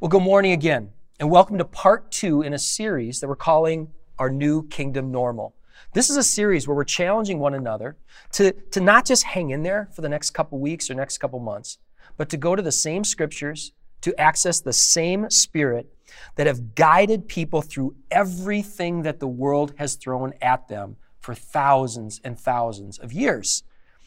Well, good morning again, and welcome to part two in a series that we're calling Our New Kingdom Normal. This is a series where we're challenging one another to, to not just hang in there for the next couple weeks or next couple months, but to go to the same scriptures, to access the same spirit that have guided people through everything that the world has thrown at them for thousands and thousands of years.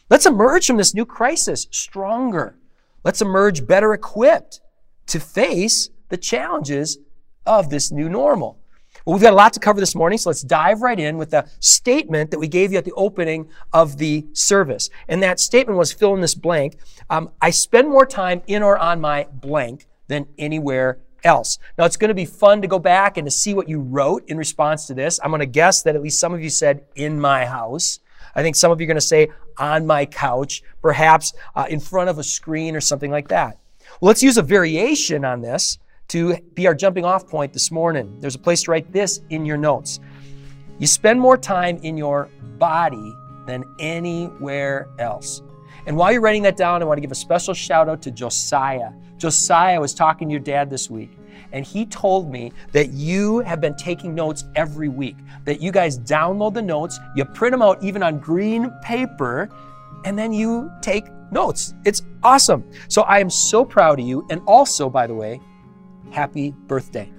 Let's emerge from this new crisis stronger. Let's emerge better equipped to face the challenges of this new normal. Well, we've got a lot to cover this morning, so let's dive right in with the statement that we gave you at the opening of the service. And that statement was fill in this blank. Um, I spend more time in or on my blank than anywhere else. Now, it's going to be fun to go back and to see what you wrote in response to this. I'm going to guess that at least some of you said in my house. I think some of you are going to say on my couch, perhaps uh, in front of a screen or something like that. Well, let's use a variation on this to be our jumping off point this morning. There's a place to write this in your notes. You spend more time in your body than anywhere else. And while you're writing that down, I want to give a special shout out to Josiah. Josiah was talking to your dad this week, and he told me that you have been taking notes every week, that you guys download the notes, you print them out even on green paper, and then you take notes. It's awesome. So I am so proud of you. And also, by the way, happy birthday.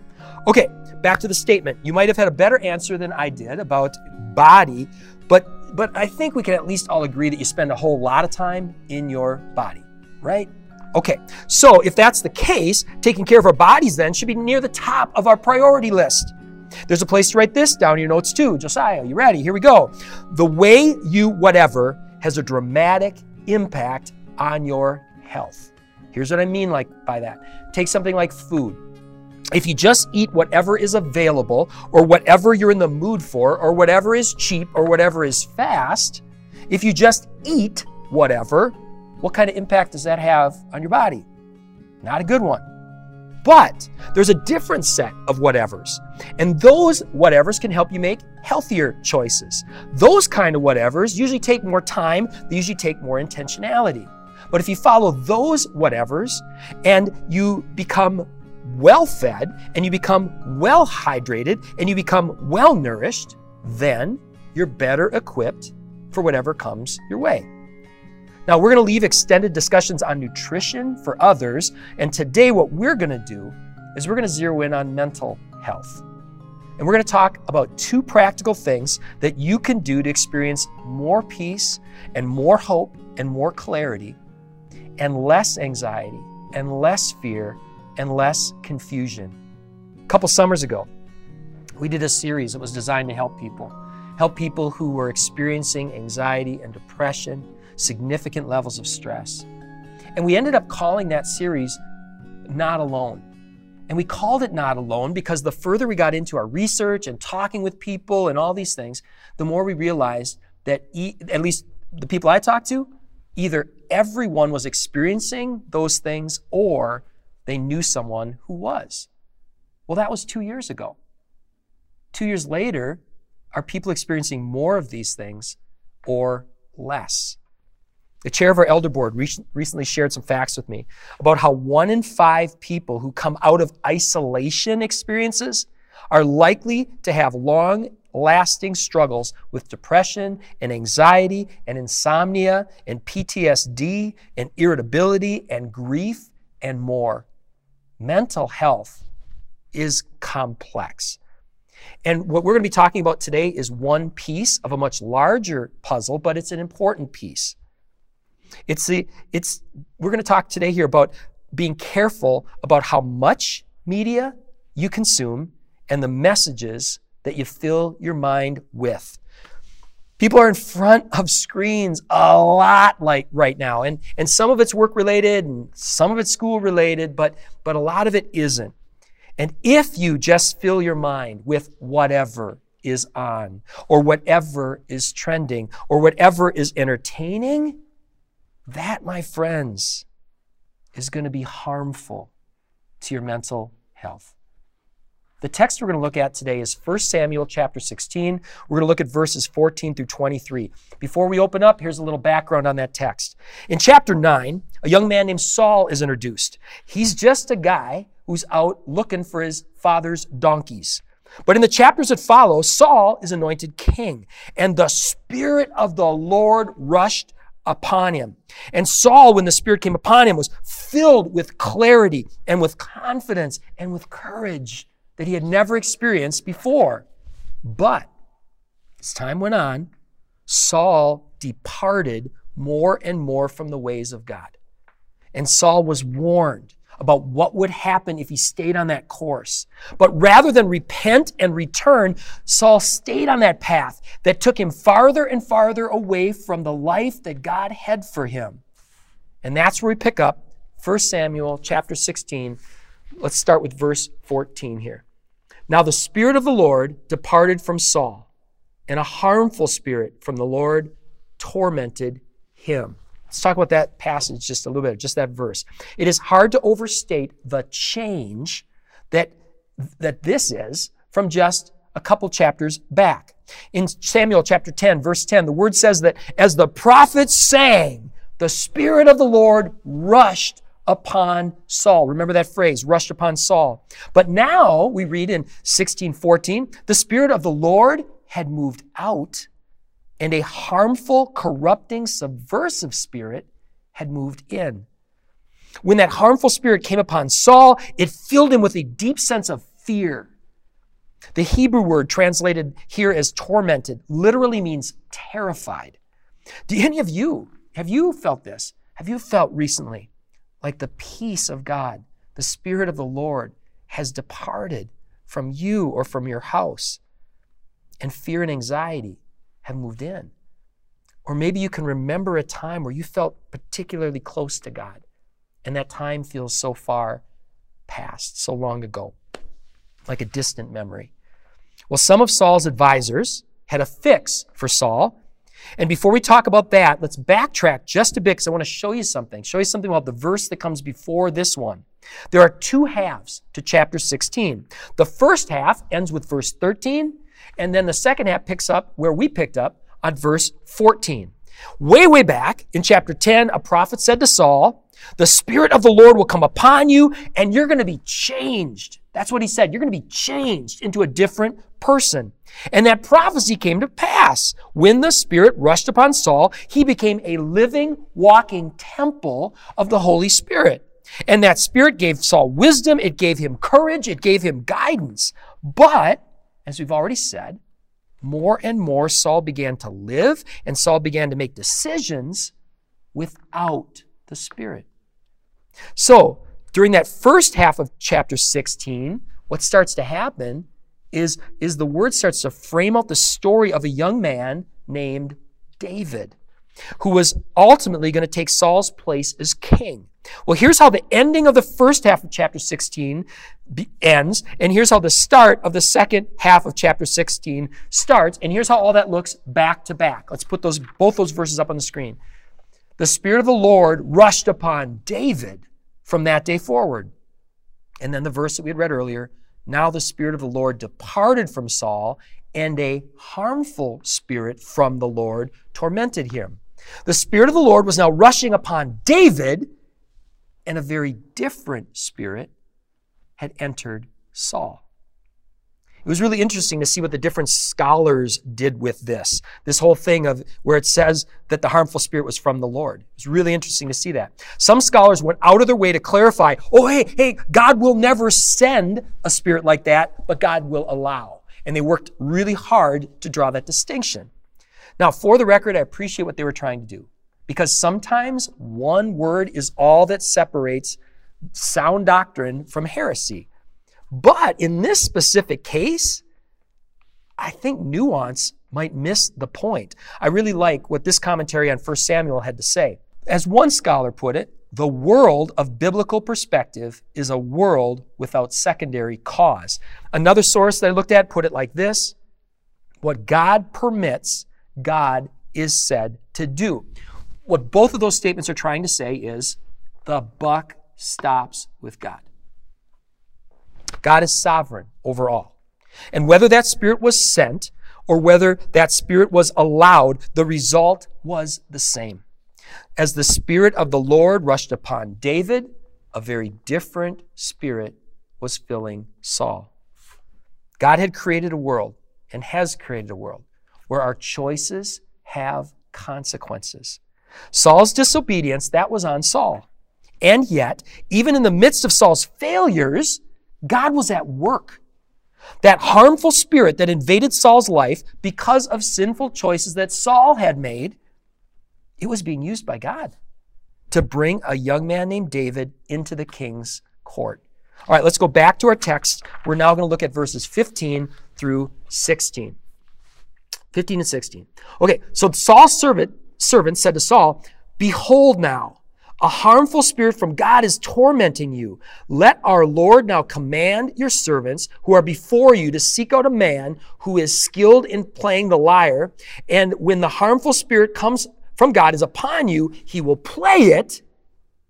Okay, back to the statement. You might have had a better answer than I did about body, but but I think we can at least all agree that you spend a whole lot of time in your body, right? Okay, so if that's the case, taking care of our bodies then should be near the top of our priority list. There's a place to write this down in your notes too. Josiah, you ready? Here we go. The way you whatever has a dramatic impact on your health. Here's what I mean like by that. Take something like food. If you just eat whatever is available or whatever you're in the mood for or whatever is cheap or whatever is fast, if you just eat whatever, what kind of impact does that have on your body? Not a good one. But there's a different set of whatevers. And those whatevers can help you make healthier choices. Those kind of whatevers usually take more time, they usually take more intentionality. But if you follow those whatevers and you become well fed and you become well hydrated and you become well nourished, then you're better equipped for whatever comes your way. Now, we're going to leave extended discussions on nutrition for others, and today what we're going to do is we're going to zero in on mental health. And we're going to talk about two practical things that you can do to experience more peace and more hope and more clarity and less anxiety and less fear and less confusion. A couple summers ago, we did a series that was designed to help people, help people who were experiencing anxiety and depression significant levels of stress. And we ended up calling that series Not Alone. And we called it Not Alone because the further we got into our research and talking with people and all these things, the more we realized that, e- at least the people I talked to, either everyone was experiencing those things or they knew someone who was. Well, that was two years ago. Two years later, are people experiencing more of these things or less? The chair of our elder board recently shared some facts with me about how one in five people who come out of isolation experiences are likely to have long lasting struggles with depression and anxiety and insomnia and PTSD and irritability and grief and more. Mental health is complex. And what we're going to be talking about today is one piece of a much larger puzzle, but it's an important piece. It's the, it's, we're going to talk today here about being careful about how much media you consume and the messages that you fill your mind with. People are in front of screens a lot like right now. And, and some of it's work related and some of it's school related, but, but a lot of it isn't. And if you just fill your mind with whatever is on, or whatever is trending, or whatever is entertaining, that, my friends, is going to be harmful to your mental health. The text we're going to look at today is 1 Samuel chapter 16. We're going to look at verses 14 through 23. Before we open up, here's a little background on that text. In chapter 9, a young man named Saul is introduced. He's just a guy who's out looking for his father's donkeys. But in the chapters that follow, Saul is anointed king, and the Spirit of the Lord rushed upon him. And Saul, when the Spirit came upon him, was filled with clarity and with confidence and with courage that he had never experienced before. But as time went on, Saul departed more and more from the ways of God. And Saul was warned about what would happen if he stayed on that course. But rather than repent and return, Saul stayed on that path that took him farther and farther away from the life that God had for him. And that's where we pick up 1 Samuel chapter 16. Let's start with verse 14 here. Now the Spirit of the Lord departed from Saul, and a harmful spirit from the Lord tormented him. Let's talk about that passage just a little bit, just that verse. It is hard to overstate the change that, that this is from just a couple chapters back. In Samuel chapter 10, verse 10, the word says that as the prophets sang, the Spirit of the Lord rushed upon Saul. Remember that phrase, rushed upon Saul. But now we read in 1614, the Spirit of the Lord had moved out and a harmful, corrupting, subversive spirit had moved in. When that harmful spirit came upon Saul, it filled him with a deep sense of fear. The Hebrew word translated here as tormented literally means terrified. Do any of you, have you felt this? Have you felt recently like the peace of God, the Spirit of the Lord has departed from you or from your house? And fear and anxiety have moved in. Or maybe you can remember a time where you felt particularly close to God, and that time feels so far past, so long ago, like a distant memory. Well, some of Saul's advisors had a fix for Saul. And before we talk about that, let's backtrack just a bit because I want to show you something. Show you something about the verse that comes before this one. There are two halves to chapter 16. The first half ends with verse 13, and then the second half picks up where we picked up on verse 14. Way, way back in chapter 10, a prophet said to Saul, The Spirit of the Lord will come upon you and you're going to be changed. That's what he said. You're going to be changed into a different person. And that prophecy came to pass. When the Spirit rushed upon Saul, he became a living, walking temple of the Holy Spirit. And that Spirit gave Saul wisdom, it gave him courage, it gave him guidance. But as we've already said, more and more Saul began to live and Saul began to make decisions without the Spirit. So, during that first half of chapter 16, what starts to happen is, is the word starts to frame out the story of a young man named David, who was ultimately going to take Saul's place as king. Well, here's how the ending of the first half of chapter 16 be- ends, and here's how the start of the second half of chapter 16 starts, and here's how all that looks back to back. Let's put those both those verses up on the screen. The Spirit of the Lord rushed upon David from that day forward. And then the verse that we had read earlier, now the Spirit of the Lord departed from Saul, and a harmful spirit from the Lord tormented him. The Spirit of the Lord was now rushing upon David and a very different spirit had entered Saul. It was really interesting to see what the different scholars did with this. This whole thing of where it says that the harmful spirit was from the Lord. It's really interesting to see that. Some scholars went out of their way to clarify, oh, hey, hey, God will never send a spirit like that, but God will allow. And they worked really hard to draw that distinction. Now, for the record, I appreciate what they were trying to do because sometimes one word is all that separates sound doctrine from heresy. But in this specific case, I think nuance might miss the point. I really like what this commentary on 1 Samuel had to say. As one scholar put it, the world of biblical perspective is a world without secondary cause. Another source that I looked at put it like this What God permits, God is said to do. What both of those statements are trying to say is the buck stops with God. God is sovereign over all. And whether that spirit was sent or whether that spirit was allowed, the result was the same. As the spirit of the Lord rushed upon David, a very different spirit was filling Saul. God had created a world and has created a world where our choices have consequences. Saul's disobedience, that was on Saul. And yet, even in the midst of Saul's failures, God was at work. That harmful spirit that invaded Saul's life because of sinful choices that Saul had made, it was being used by God to bring a young man named David into the king's court. All right, let's go back to our text. We're now going to look at verses 15 through 16. 15 and 16. Okay, so Saul's servant, servant said to Saul, Behold now, a harmful spirit from God is tormenting you. Let our Lord now command your servants who are before you to seek out a man who is skilled in playing the lyre. And when the harmful spirit comes from God is upon you, he will play it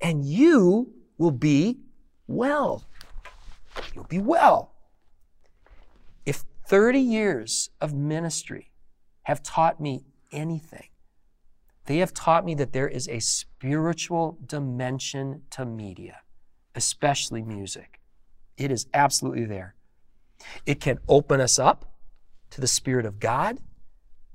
and you will be well. You'll be well. If 30 years of ministry have taught me anything, they have taught me that there is a spiritual dimension to media, especially music. It is absolutely there. It can open us up to the Spirit of God.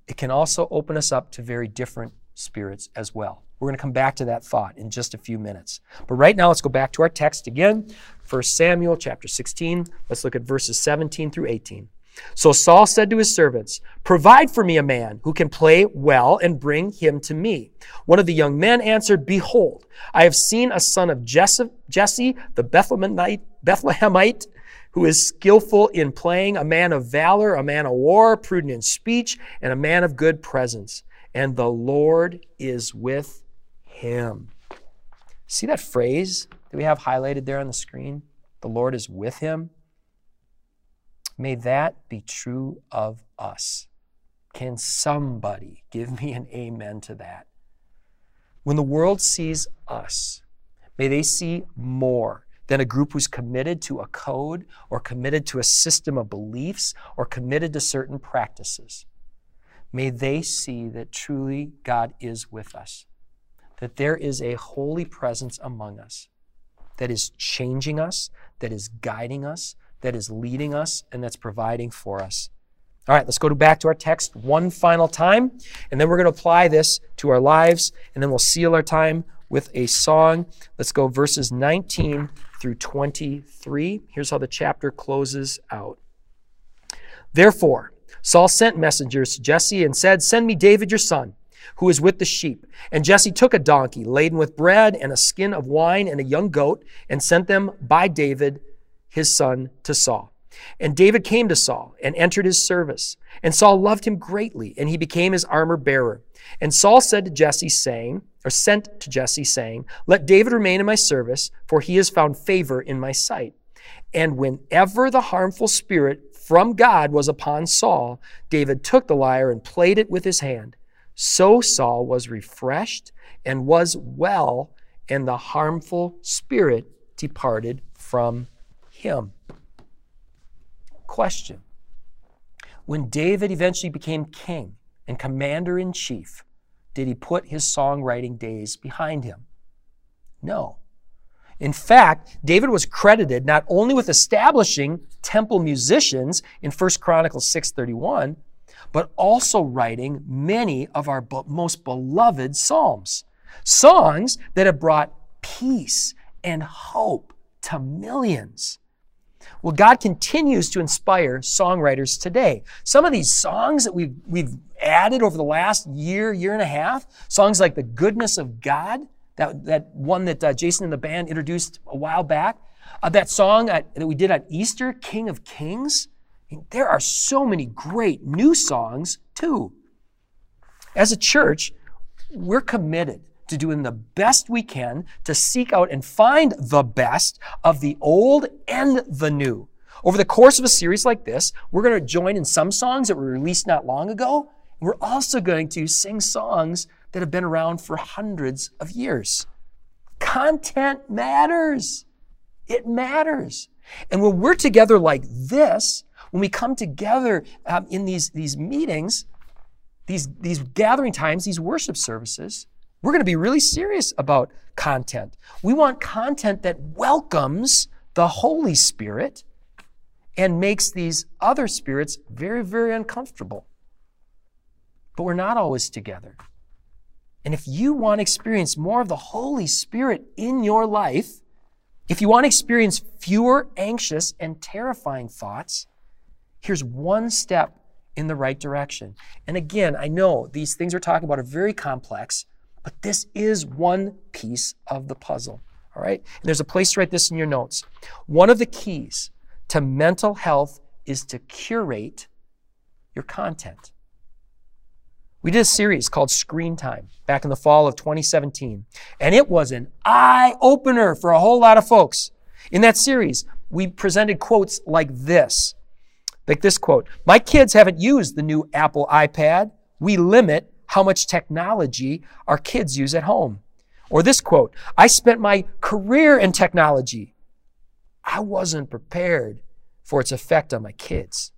It can also open us up to very different spirits as well. We're going to come back to that thought in just a few minutes. But right now, let's go back to our text again. 1 Samuel chapter 16. Let's look at verses 17 through 18. So Saul said to his servants, Provide for me a man who can play well and bring him to me. One of the young men answered, Behold, I have seen a son of Jesse, the Bethlehemite, Bethlehemite who is skillful in playing, a man of valor, a man of war, prudent in speech, and a man of good presence. And the Lord is with him. See that phrase that we have highlighted there on the screen? The Lord is with him. May that be true of us. Can somebody give me an amen to that? When the world sees us, may they see more than a group who's committed to a code or committed to a system of beliefs or committed to certain practices. May they see that truly God is with us, that there is a holy presence among us that is changing us, that is guiding us, that is leading us and that's providing for us. All right, let's go back to our text one final time, and then we're going to apply this to our lives, and then we'll seal our time with a song. Let's go verses 19 through 23. Here's how the chapter closes out. Therefore, Saul sent messengers to Jesse and said, Send me David your son, who is with the sheep. And Jesse took a donkey laden with bread and a skin of wine and a young goat, and sent them by David his son to Saul. And David came to Saul and entered his service. And Saul loved him greatly, and he became his armor bearer. And Saul said to Jesse, saying, or sent to Jesse, saying, Let David remain in my service, for he has found favor in my sight. And whenever the harmful spirit from God was upon Saul, David took the lyre and played it with his hand. So Saul was refreshed and was well, and the harmful spirit departed from him. Question When David eventually became king and commander in chief, did he put his songwriting days behind him? No. In fact, David was credited not only with establishing temple musicians in 1 Chronicles 6:31, but also writing many of our most beloved psalms. Songs that have brought peace and hope to millions. Well, God continues to inspire songwriters today. Some of these songs that we've, we've added over the last year, year and a half, songs like The Goodness of God, that, that one that uh, Jason and the band introduced a while back, uh, that song at, that we did at Easter, King of Kings. There are so many great new songs, too. As a church, we're committed to doing the best we can to seek out and find the best of the old and the new. Over the course of a series like this, we're going to join in some songs that were released not long ago. We're also going to sing songs that have been around for hundreds of years. Content matters. It matters. And when we're together like this, when we come together um, in these, these meetings, these, these gathering times, these worship services, we're going to be really serious about content. We want content that welcomes the Holy Spirit and makes these other spirits very, very uncomfortable. But we're not always together. And if you want to experience more of the Holy Spirit in your life, if you want to experience fewer anxious and terrifying thoughts, here's one step in the right direction. And again, I know these things we're talking about are very complex, but this is one piece of the puzzle. All right? And there's a place to write this in your notes. One of the keys to mental health is to curate your content. We did a series called Screen Time back in the fall of 2017, and it was an eye opener for a whole lot of folks. In that series, we presented quotes like this. Like this quote My kids haven't used the new Apple iPad. We limit how much technology our kids use at home. Or this quote I spent my career in technology. I wasn't prepared for its effect on my kids.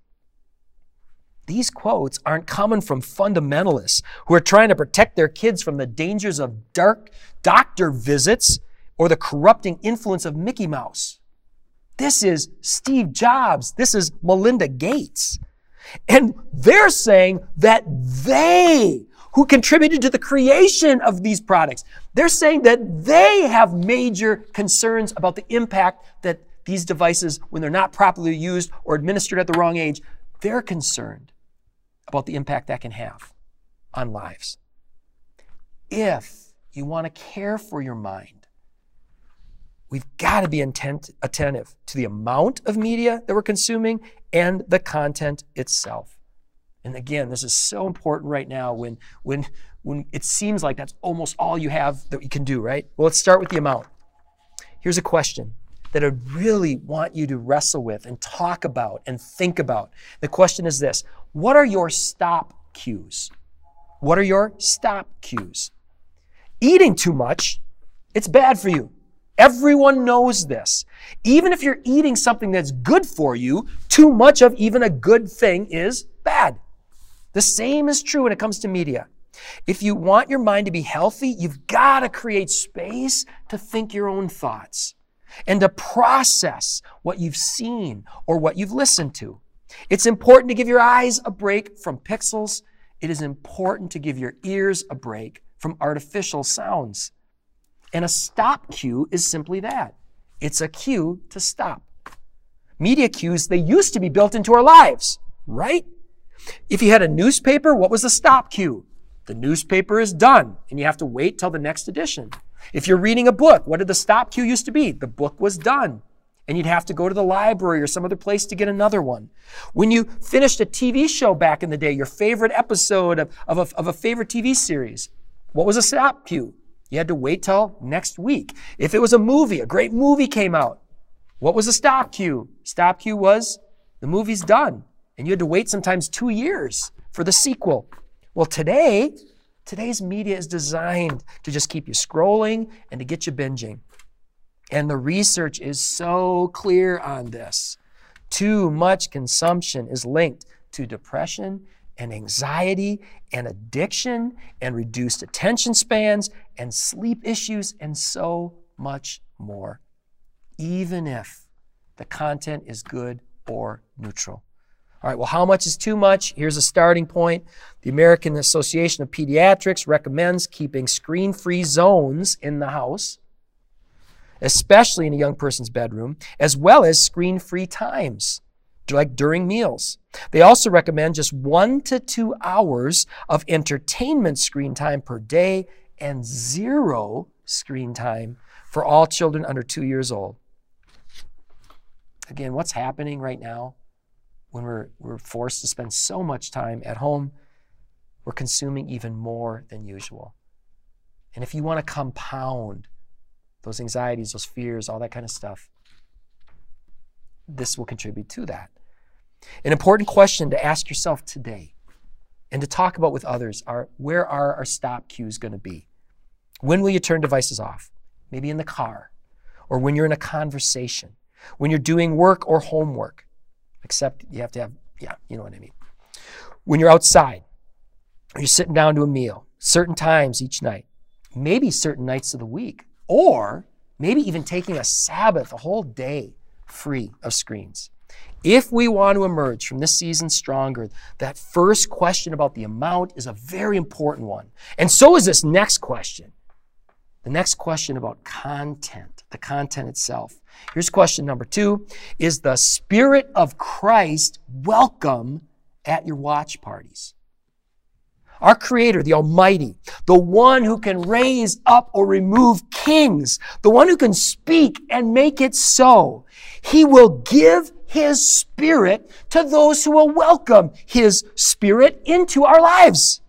These quotes aren't coming from fundamentalists who are trying to protect their kids from the dangers of dark doctor visits or the corrupting influence of Mickey Mouse. This is Steve Jobs. This is Melinda Gates. And they're saying that they, who contributed to the creation of these products, they're saying that they have major concerns about the impact that these devices, when they're not properly used or administered at the wrong age, they're concerned about the impact that can have on lives. If you want to care for your mind, we've got to be intent, attentive to the amount of media that we're consuming and the content itself. And again, this is so important right now when, when, when it seems like that's almost all you have that you can do, right? Well, let's start with the amount. Here's a question that I really want you to wrestle with and talk about and think about. The question is this What are your stop cues? What are your stop cues? Eating too much, it's bad for you. Everyone knows this. Even if you're eating something that's good for you, too much of even a good thing is bad. The same is true when it comes to media. If you want your mind to be healthy, you've got to create space to think your own thoughts and to process what you've seen or what you've listened to. It's important to give your eyes a break from pixels. It is important to give your ears a break from artificial sounds. And a stop cue is simply that. It's a cue to stop. Media cues, they used to be built into our lives, right? If you had a newspaper, what was the stop cue? The newspaper is done and you have to wait till the next edition. If you're reading a book, what did the stop cue used to be? The book was done. And you'd have to go to the library or some other place to get another one. When you finished a TV show back in the day, your favorite episode of, of, a, of a favorite TV series, what was a stop cue? You had to wait till next week. If it was a movie, a great movie came out, what was a stop cue? Stop cue was the movie's done. And you had to wait sometimes two years for the sequel. Well, today, Today's media is designed to just keep you scrolling and to get you binging. And the research is so clear on this. Too much consumption is linked to depression and anxiety and addiction and reduced attention spans and sleep issues and so much more, even if the content is good or neutral. All right, well, how much is too much? Here's a starting point. The American Association of Pediatrics recommends keeping screen free zones in the house, especially in a young person's bedroom, as well as screen free times, like during meals. They also recommend just one to two hours of entertainment screen time per day and zero screen time for all children under two years old. Again, what's happening right now? When we're, we're forced to spend so much time at home, we're consuming even more than usual. And if you want to compound those anxieties, those fears, all that kind of stuff, this will contribute to that. An important question to ask yourself today and to talk about with others are where are our stop cues going to be? When will you turn devices off? Maybe in the car, or when you're in a conversation, when you're doing work or homework except you have to have, yeah, you know what I mean. When you're outside, you're sitting down to a meal, certain times each night, maybe certain nights of the week, or maybe even taking a Sabbath a whole day free of screens. If we want to emerge from this season stronger, that first question about the amount is a very important one. And so is this next question. The next question about content, the content itself. Here's question number two Is the Spirit of Christ welcome at your watch parties? Our Creator, the Almighty, the one who can raise up or remove kings, the one who can speak and make it so, He will give His Spirit to those who will welcome His Spirit into our lives.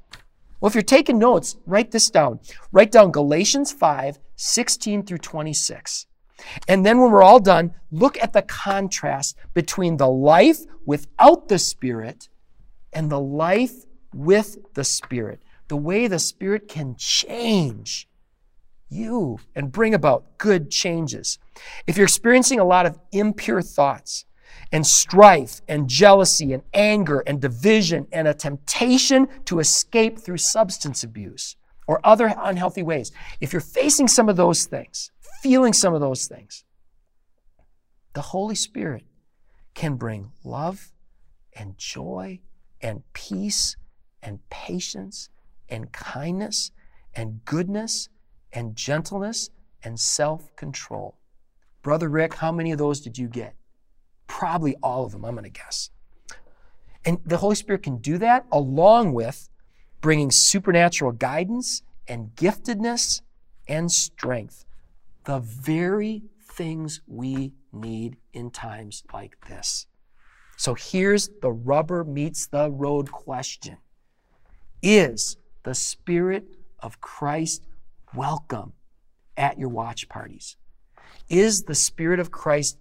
Well, if you're taking notes, write this down. Write down Galatians 5, 16 through 26. And then when we're all done, look at the contrast between the life without the Spirit and the life with the Spirit. The way the Spirit can change you and bring about good changes. If you're experiencing a lot of impure thoughts and strife and jealousy and anger and division and a temptation to escape through substance abuse or other unhealthy ways, if you're facing some of those things, feeling some of those things, the Holy Spirit can bring love and joy and peace and patience and kindness and goodness and gentleness and self control. Brother Rick, how many of those did you get? Probably all of them, I'm going to guess. And the Holy Spirit can do that along with bringing supernatural guidance and giftedness and strength. The very things we need in times like this. So here's the rubber meets the road question Is the Spirit of Christ welcome at your watch parties? Is the Spirit of Christ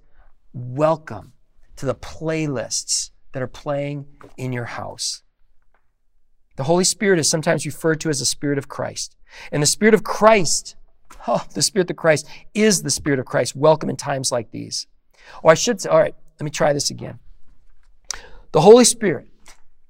welcome to the playlists that are playing in your house? The Holy Spirit is sometimes referred to as the Spirit of Christ. And the Spirit of Christ, oh, the Spirit of Christ is the Spirit of Christ, welcome in times like these. Or I should say, all right, let me try this again. The Holy Spirit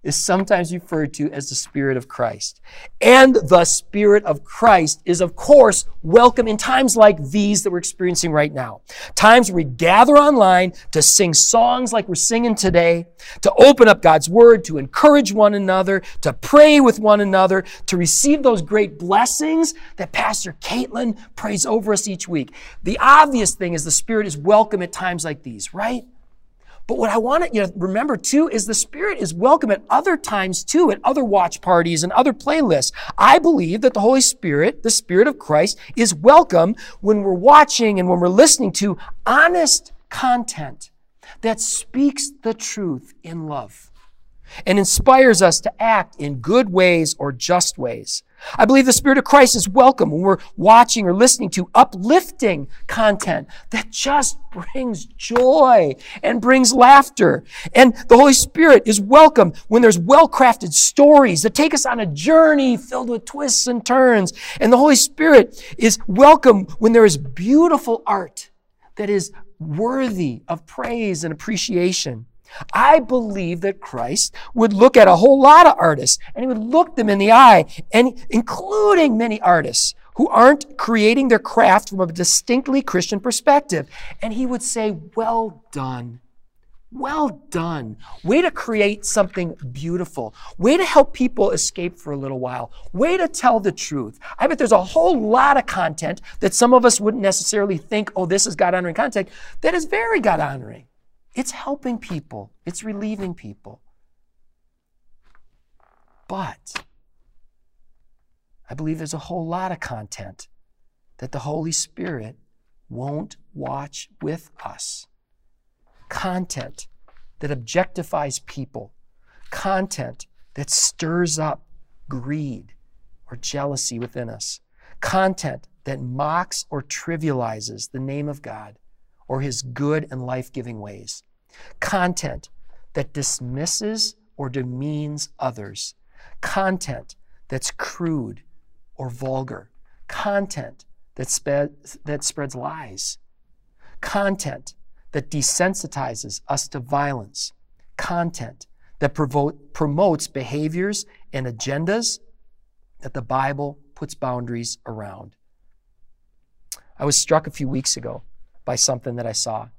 is sometimes referred to as the Spirit of Christ. And the Spirit of Christ is, of course, welcome in times like these that we're experiencing right now. Times where we gather online to sing songs like we're singing today, to open up God's Word, to encourage one another, to pray with one another, to receive those great blessings that Pastor Caitlin prays over us each week. The obvious thing is the Spirit is welcome at times like these, right? But what I want you to remember too is the Spirit is welcome at other times too, at other watch parties and other playlists. I believe that the Holy Spirit, the Spirit of Christ, is welcome when we're watching and when we're listening to honest content that speaks the truth in love and inspires us to act in good ways or just ways. I believe the Spirit of Christ is welcome when we're watching or listening to uplifting content that just brings joy and brings laughter. And the Holy Spirit is welcome when there's well-crafted stories that take us on a journey filled with twists and turns. And the Holy Spirit is welcome when there is beautiful art that is worthy of praise and appreciation. I believe that Christ would look at a whole lot of artists and he would look them in the eye, and including many artists who aren't creating their craft from a distinctly Christian perspective. And he would say, Well done. Well done. Way to create something beautiful. Way to help people escape for a little while. Way to tell the truth. I bet there's a whole lot of content that some of us wouldn't necessarily think, oh, this is God honoring content, that is very God honoring. It's helping people, it's relieving people. But I believe there's a whole lot of content that the Holy Spirit won't watch with us. Content that objectifies people, content that stirs up greed or jealousy within us, content that mocks or trivializes the name of God or his good and life giving ways. Content that dismisses or demeans others. Content that's crude or vulgar. Content that, spe- that spreads lies. Content that desensitizes us to violence. Content that provo- promotes behaviors and agendas that the Bible puts boundaries around. I was struck a few weeks ago by something that I saw.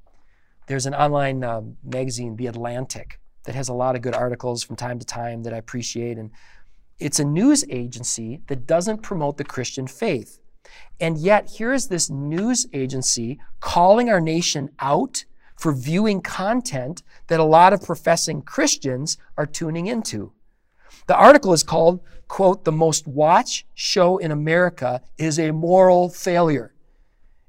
There's an online um, magazine, The Atlantic, that has a lot of good articles from time to time that I appreciate. And it's a news agency that doesn't promote the Christian faith. And yet, here is this news agency calling our nation out for viewing content that a lot of professing Christians are tuning into. The article is called, quote, the most watched show in America is a moral failure.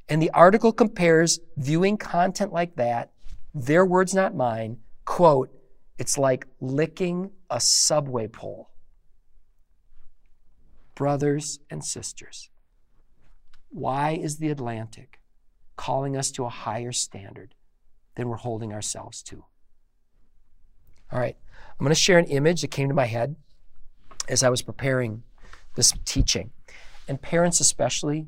And the article compares viewing content like that, their words, not mine, quote, it's like licking a subway pole. Brothers and sisters, why is the Atlantic calling us to a higher standard than we're holding ourselves to? All right, I'm going to share an image that came to my head as I was preparing this teaching. And parents, especially,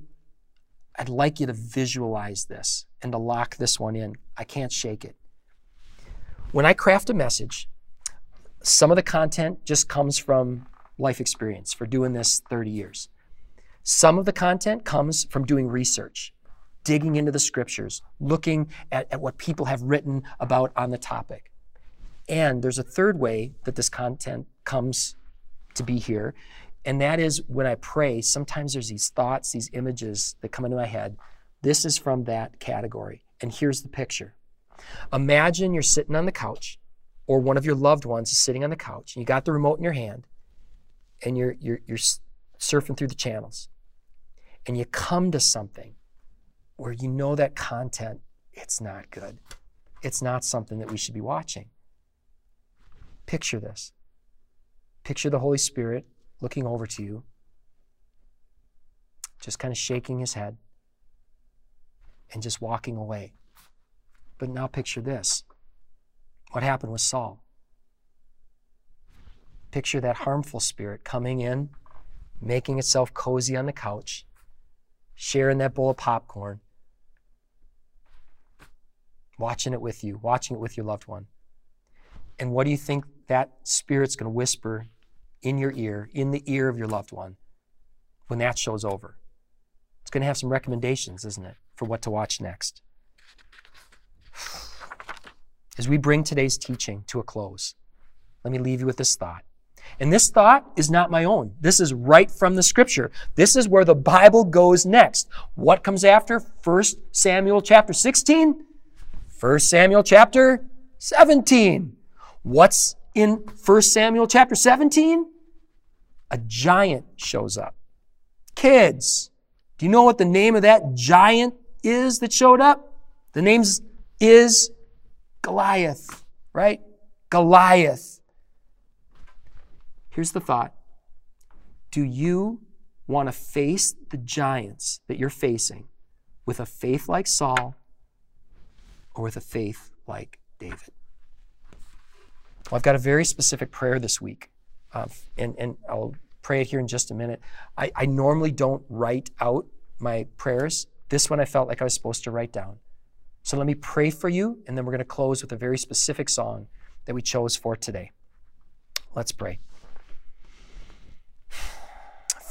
I'd like you to visualize this and to lock this one in. I can't shake it. When I craft a message, some of the content just comes from life experience for doing this 30 years. Some of the content comes from doing research, digging into the scriptures, looking at, at what people have written about on the topic. And there's a third way that this content comes to be here, and that is when I pray, sometimes there's these thoughts, these images that come into my head. This is from that category. And here's the picture Imagine you're sitting on the couch, or one of your loved ones is sitting on the couch, and you got the remote in your hand, and you're, you're, you're surfing through the channels, and you come to something where you know that content, it's not good. It's not something that we should be watching. Picture this. Picture the Holy Spirit looking over to you, just kind of shaking his head and just walking away. But now picture this what happened with Saul? Picture that harmful spirit coming in, making itself cozy on the couch, sharing that bowl of popcorn, watching it with you, watching it with your loved one. And what do you think that spirit's going to whisper in your ear, in the ear of your loved one, when that show's over? It's going to have some recommendations, isn't it, for what to watch next? As we bring today's teaching to a close, let me leave you with this thought. And this thought is not my own. This is right from the scripture. This is where the Bible goes next. What comes after 1 Samuel chapter 16? 1 Samuel chapter 17. What's in 1 Samuel chapter 17? A giant shows up. Kids, do you know what the name of that giant is that showed up? The name is Goliath, right? Goliath. Here's the thought Do you want to face the giants that you're facing with a faith like Saul or with a faith like David? Well, I've got a very specific prayer this week, uh, and, and I'll pray it here in just a minute. I, I normally don't write out my prayers. This one I felt like I was supposed to write down. So let me pray for you, and then we're going to close with a very specific song that we chose for today. Let's pray.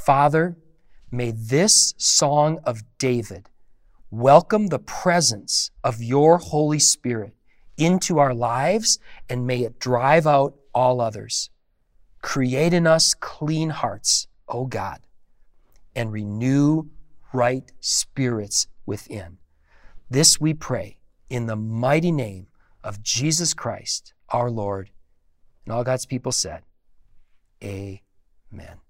Father, may this song of David welcome the presence of your Holy Spirit into our lives, and may it drive out all others. Create in us clean hearts, O God, and renew right spirits within. This we pray in the mighty name of Jesus Christ, our Lord. And all God's people said, Amen.